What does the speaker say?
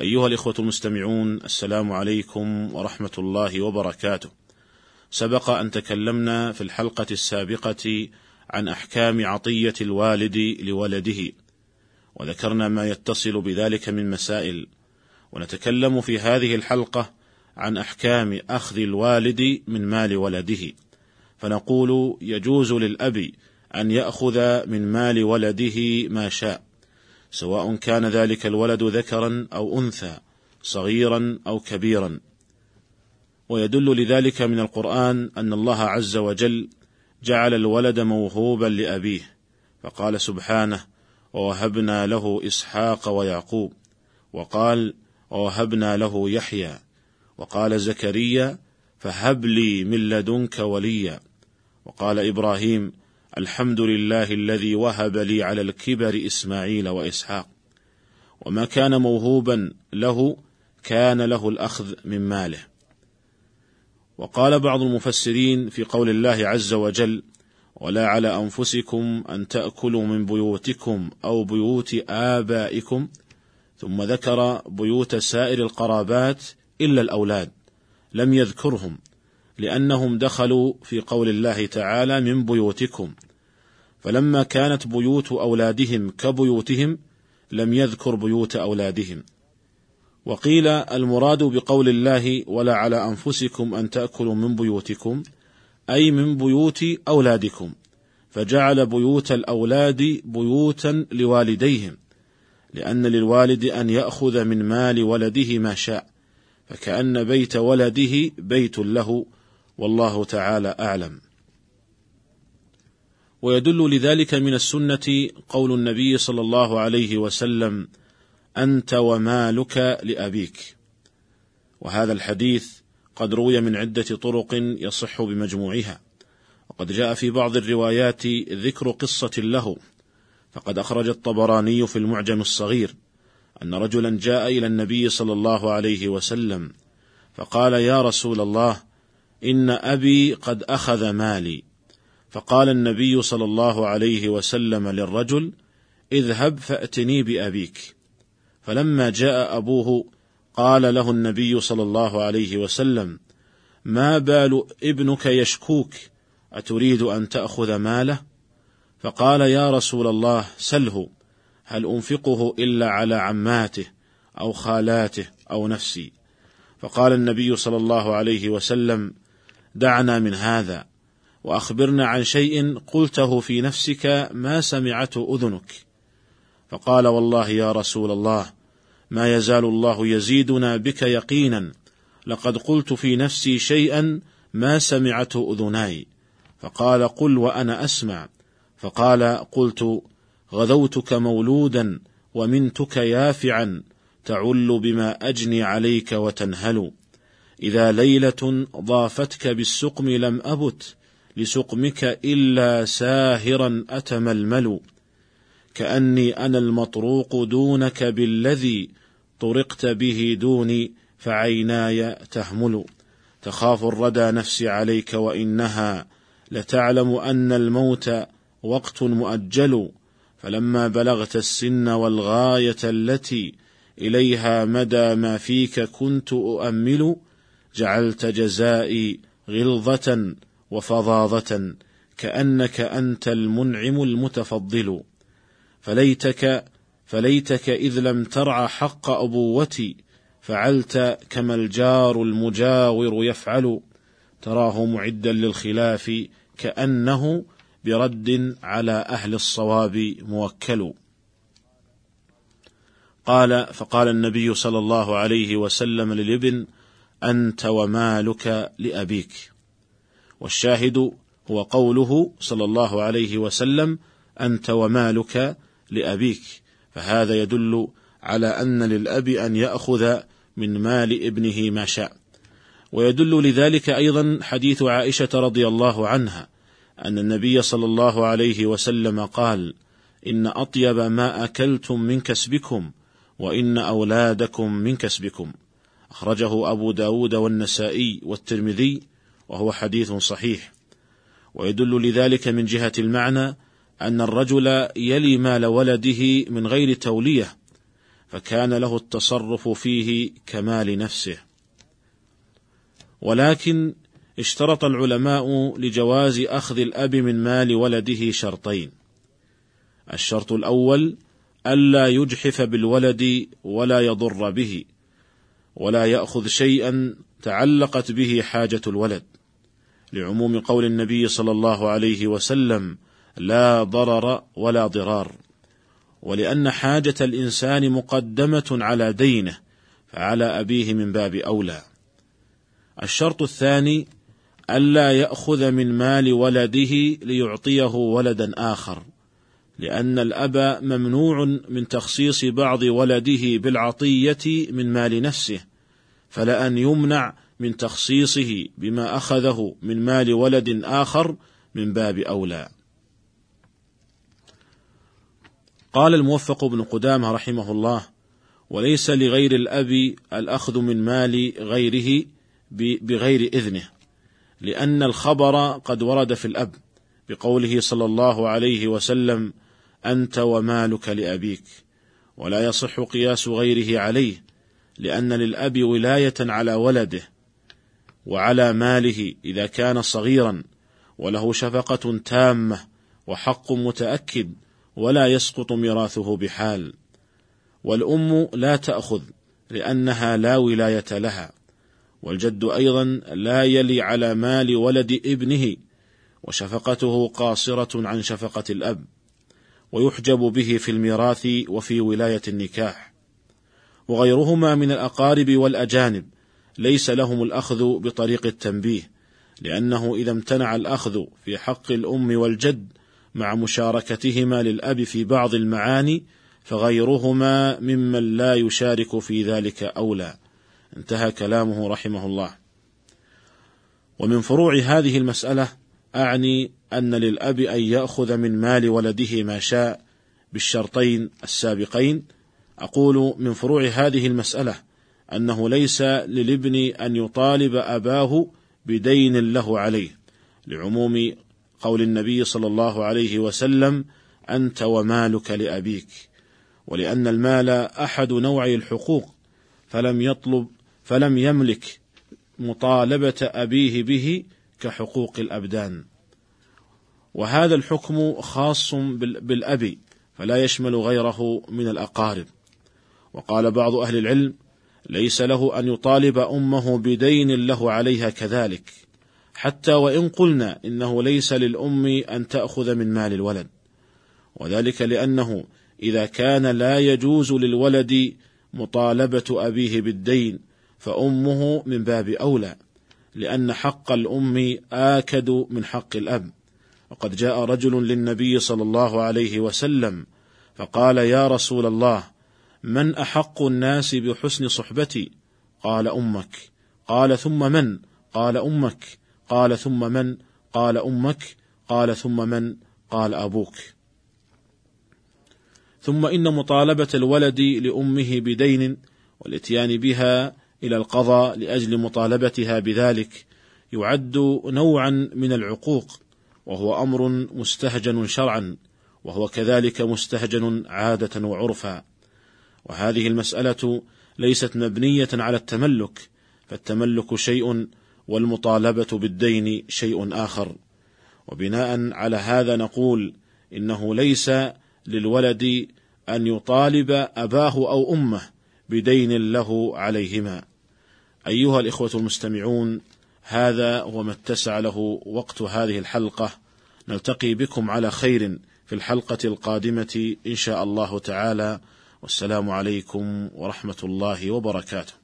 أيها الإخوة المستمعون السلام عليكم ورحمة الله وبركاته. سبق أن تكلمنا في الحلقة السابقة عن أحكام عطية الوالد لولده وذكرنا ما يتصل بذلك من مسائل ونتكلم في هذه الحلقة عن أحكام أخذ الوالد من مال ولده. فنقول يجوز للأب أن يأخذ من مال ولده ما شاء. سواء كان ذلك الولد ذكرا أو أنثى صغيرا أو كبيرا. ويدل لذلك من القرآن أن الله عز وجل جعل الولد موهوبا لأبيه فقال سبحانه ووهبنا له إسحاق ويعقوب وقال ووهبنا له يحيى وقال زكريا فهب لي من لدنك وليا وقال إبراهيم الحمد لله الذي وهب لي على الكبر إسماعيل وإسحاق. وما كان موهوبا له كان له الأخذ من ماله. وقال بعض المفسرين في قول الله عز وجل ولا على أنفسكم أن تأكلوا من بيوتكم أو بيوت آبائكم. ثم ذكر بيوت سائر القرابات إلا الأولاد لم يذكرهم. لأنهم دخلوا في قول الله تعالى من بيوتكم. فلما كانت بيوت أولادهم كبيوتهم لم يذكر بيوت أولادهم. وقيل المراد بقول الله ولا على أنفسكم أن تأكلوا من بيوتكم أي من بيوت أولادكم. فجعل بيوت الأولاد بيوتا لوالديهم لأن للوالد أن يأخذ من مال ولده ما شاء. فكأن بيت ولده بيت له والله تعالى أعلم. ويدل لذلك من السنة قول النبي صلى الله عليه وسلم أنت ومالك لأبيك. وهذا الحديث قد روي من عدة طرق يصح بمجموعها. وقد جاء في بعض الروايات ذكر قصة له. فقد أخرج الطبراني في المعجم الصغير أن رجلا جاء إلى النبي صلى الله عليه وسلم فقال يا رسول الله إن أبي قد أخذ مالي. فقال النبي صلى الله عليه وسلم للرجل اذهب فأتني بأبيك. فلما جاء أبوه قال له النبي صلى الله عليه وسلم ما بال ابنك يشكوك أتريد أن تأخذ ماله؟ فقال يا رسول الله سله هل أنفقه إلا على عماته أو خالاته أو نفسي؟ فقال النبي صلى الله عليه وسلم دعنا من هذا وأخبرنا عن شيء قلته في نفسك ما سمعته أذنك. فقال والله يا رسول الله ما يزال الله يزيدنا بك يقينا لقد قلت في نفسي شيئا ما سمعته أذناي. فقال قل وأنا أسمع. فقال قلت غذوتك مولودا ومنتك يافعا تعل بما أجني عليك وتنهل. إذا ليلة ضافتك بالسقم لم أبت لسقمك إلا ساهرا أتململ. كأني أنا المطروق دونك بالذي طرقت به دوني فعيناي تهمل. تخاف الردى نفسي عليك وإنها لتعلم أن الموت وقت مؤجل. فلما بلغت السن والغاية التي إليها مدى ما فيك كنت أؤمل. جعلت جزائي غلظة وفظاظة كأنك أنت المنعم المتفضل. فليتك فليتك إذ لم ترع حق أبوتي فعلت كما الجار المجاور يفعل. تراه معدا للخلاف كأنه برد على أهل الصواب موكل. قال فقال النبي صلى الله عليه وسلم للابن أنت ومالك لأبيك. والشاهد هو قوله صلى الله عليه وسلم أنت ومالك لأبيك. فهذا يدل على أن للأب أن يأخذ من مال ابنه ما شاء. ويدل لذلك أيضا حديث عائشة رضي الله عنها أن النبي صلى الله عليه وسلم قال إن أطيب ما أكلتم من كسبكم وإن أولادكم من كسبكم. أخرجه أبو داود والنسائي والترمذي وهو حديث صحيح. ويدل لذلك من جهة المعنى أن الرجل يلي مال ولده من غير تولية فكان له التصرف فيه كمال نفسه. ولكن اشترط العلماء لجواز أخذ الأب من مال ولده شرطين. الشرط الأول ألا يجحف بالولد ولا يضر به. ولا يأخذ شيئا تعلقت به حاجة الولد لعموم قول النبي صلى الله عليه وسلم لا ضرر ولا ضرار. ولأن حاجة الإنسان مقدمة على دينه فعلى أبيه من باب أولى. الشرط الثاني ألا يأخذ من مال ولده ليعطيه ولدا آخر. لأن الأب ممنوع من تخصيص بعض ولده بالعطية من مال نفسه فلأن يمنع من تخصيصه بما أخذه من مال ولد آخر من باب أولى. قال الموفق بن قدامة رحمه الله وليس لغير الأب الأخذ من مال غيره بغير إذنه لأن الخبر قد ورد في الأب بقوله صلى الله عليه وسلم أنت ومالك لأبيك ولا يصح قياس غيره عليه لأن للأب ولاية على ولده وعلى ماله إذا كان صغيرا وله شفقة تامة وحق متأكد ولا يسقط ميراثه بحال. والأم لا تأخذ لأنها لا ولاية لها والجد أيضا لا يلي على مال ولد ابنه وشفقته قاصرة عن شفقة الأب. ويحجب به في الميراث وفي ولاية النكاح. وغيرهما من الأقارب والأجانب ليس لهم الأخذ بطريق التنبيه لأنه إذا امتنع الأخذ في حق الأم والجد مع مشاركتهما للأب في بعض المعاني فغيرهما ممن لا يشارك في ذلك أولى. انتهى كلامه رحمه الله. ومن فروع هذه المسألة أعني أن للأب أن يأخذ من مال ولده ما شاء بالشرطين السابقين. أقول من فروع هذه المسألة أنه ليس للابن أن يطالب أباه بدين له عليه لعموم قول النبي صلى الله عليه وسلم أنت ومالك لأبيك. ولأن المال أحد نوعي الحقوق فلم يطلب فلم يملك مطالبة أبيه به كحقوق الأبدان. وهذا الحكم خاص بالأب فلا يشمل غيره من الأقارب. وقال بعض أهل العلم ليس له أن يطالب أمه بدين له عليها كذلك حتى وإن قلنا إنه ليس للأم أن تأخذ من مال الولد. وذلك لأنه إذا كان لا يجوز للولد مطالبة أبيه بالدين فأمه من باب أولى. لأن حق الأم آكد من حق الأب. وقد جاء رجل للنبي صلى الله عليه وسلم فقال يا رسول الله من أحق الناس بحسن صحبتي؟ قال أمك. قال ثم من؟ قال أمك. قال ثم من؟ قال أمك. قال ثم من؟ قال أبوك. ثم إن مطالبة الولد لأمه بدين والإتيان بها إلى القضاء لأجل مطالبتها بذلك يعد نوعا من العقوق وهو أمر مستهجن شرعا وهو كذلك مستهجن عادة وعرفا. وهذه المسألة ليست مبنية على التملك فالتملك شيء والمطالبة بالدين شيء آخر. وبناء على هذا نقول إنه ليس للولد أن يطالب أباه أو أمه بدين له عليهما. أيها الإخوة المستمعون هذا هو ما اتسع له وقت هذه الحلقة. نلتقي بكم على خير في الحلقة القادمة إن شاء الله تعالى. والسلام عليكم ورحمة الله وبركاته.